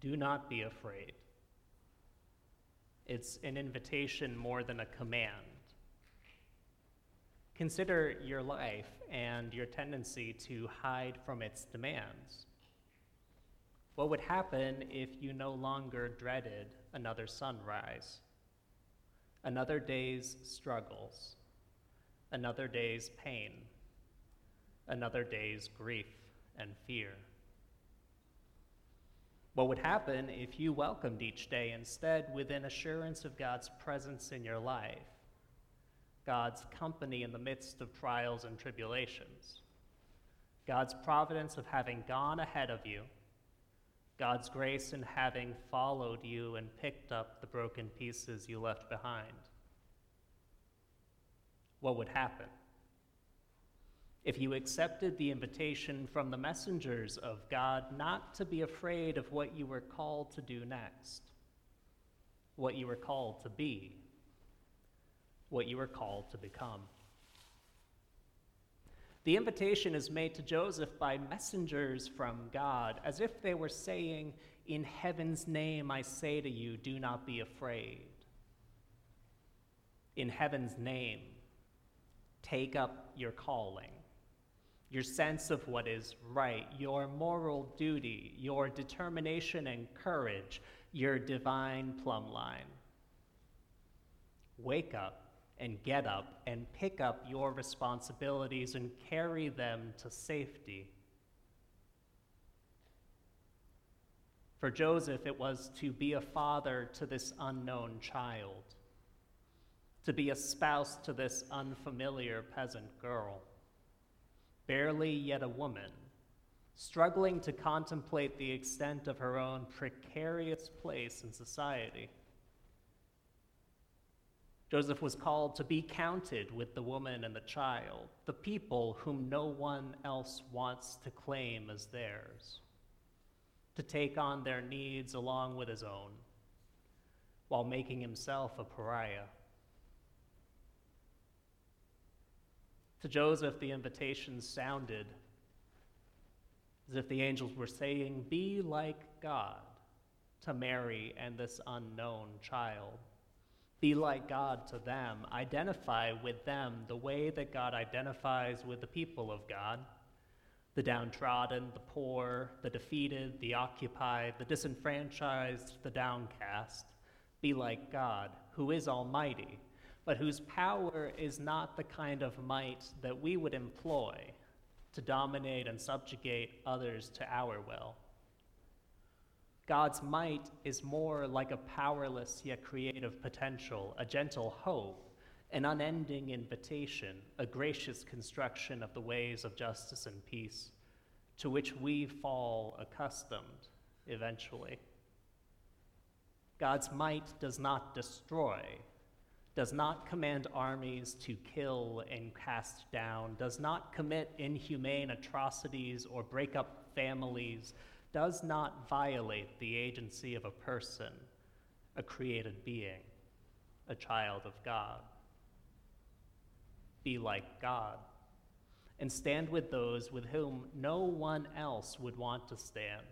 Do not be afraid. It's an invitation more than a command. Consider your life and your tendency to hide from its demands. What would happen if you no longer dreaded another sunrise, another day's struggles, another day's pain, another day's grief and fear? What would happen if you welcomed each day instead with an assurance of God's presence in your life, God's company in the midst of trials and tribulations, God's providence of having gone ahead of you, God's grace in having followed you and picked up the broken pieces you left behind? What would happen? If you accepted the invitation from the messengers of God not to be afraid of what you were called to do next, what you were called to be, what you were called to become. The invitation is made to Joseph by messengers from God, as if they were saying, In heaven's name I say to you, do not be afraid. In heaven's name, take up your calling your sense of what is right, your moral duty, your determination and courage, your divine plumb line. Wake up and get up and pick up your responsibilities and carry them to safety. For Joseph, it was to be a father to this unknown child, to be a spouse to this unfamiliar peasant girl barely yet a woman, struggling to contemplate the extent of her own precarious place in society. Joseph was called to be counted with the woman and the child, the people whom no one else wants to claim as theirs, to take on their needs along with his own, while making himself a pariah. To Joseph, the invitation sounded as if the angels were saying, Be like God to Mary and this unknown child. Be like God to them. Identify with them the way that God identifies with the people of God the downtrodden, the poor, the defeated, the occupied, the disenfranchised, the downcast. Be like God, who is almighty but whose power is not the kind of might that we would employ to dominate and subjugate others to our will. God's might is more like a powerless yet creative potential, a gentle hope, an unending invitation, a gracious construction of the ways of justice and peace, to which we fall accustomed eventually. God's might does not destroy, does not command armies to kill and cast down, does not commit inhumane atrocities or break up families, does not violate the agency of a person, a created being, a child of God. Be like God and stand with those with whom no one else would want to stand.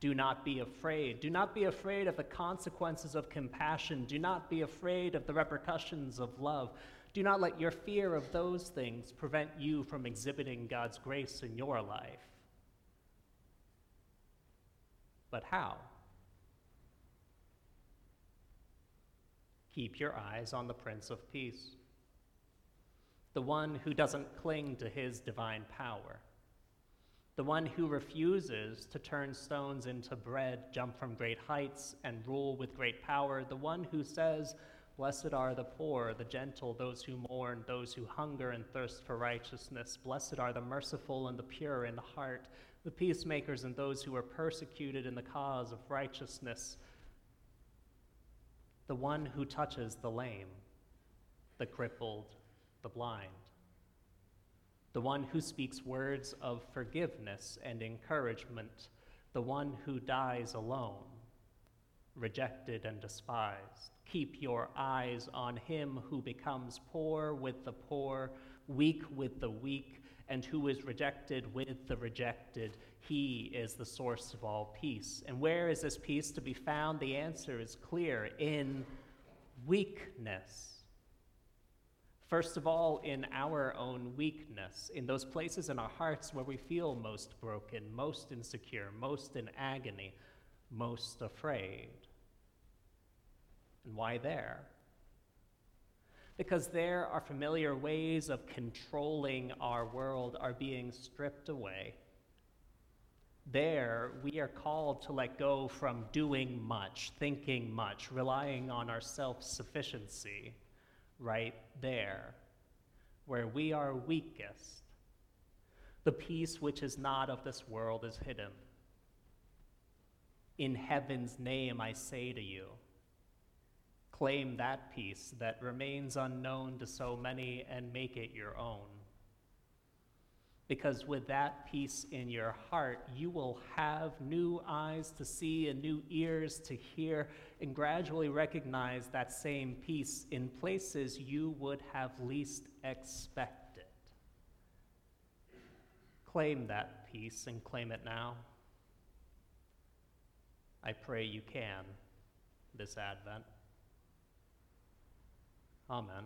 Do not be afraid. Do not be afraid of the consequences of compassion. Do not be afraid of the repercussions of love. Do not let your fear of those things prevent you from exhibiting God's grace in your life. But how? Keep your eyes on the Prince of Peace, the one who doesn't cling to his divine power the one who refuses to turn stones into bread, jump from great heights, and rule with great power, the one who says, Blessed are the poor, the gentle, those who mourn, those who hunger and thirst for righteousness. Blessed are the merciful and the pure in heart, the peacemakers and those who are persecuted in the cause of righteousness. The one who touches the lame, the crippled, the blind the one who speaks words of forgiveness and encouragement, the one who dies alone, rejected and despised. Keep your eyes on him who becomes poor with the poor, weak with the weak, and who is rejected with the rejected. He is the source of all peace. And where is this peace to be found? The answer is clear in weakness. First of all, in our own weakness, in those places in our hearts where we feel most broken, most insecure, most in agony, most afraid. And why there? Because there our familiar ways of controlling our world are being stripped away. There, we are called to let go from doing much, thinking much, relying on our self sufficiency right there, where we are weakest. The peace which is not of this world is hidden. In heaven's name, I say to you, claim that peace that remains unknown to so many and make it your own. Because with that peace in your heart, you will have new eyes to see and new ears to hear, and gradually recognize that same peace in places you would have least expected. Claim that peace and claim it now. I pray you can this Advent. Amen.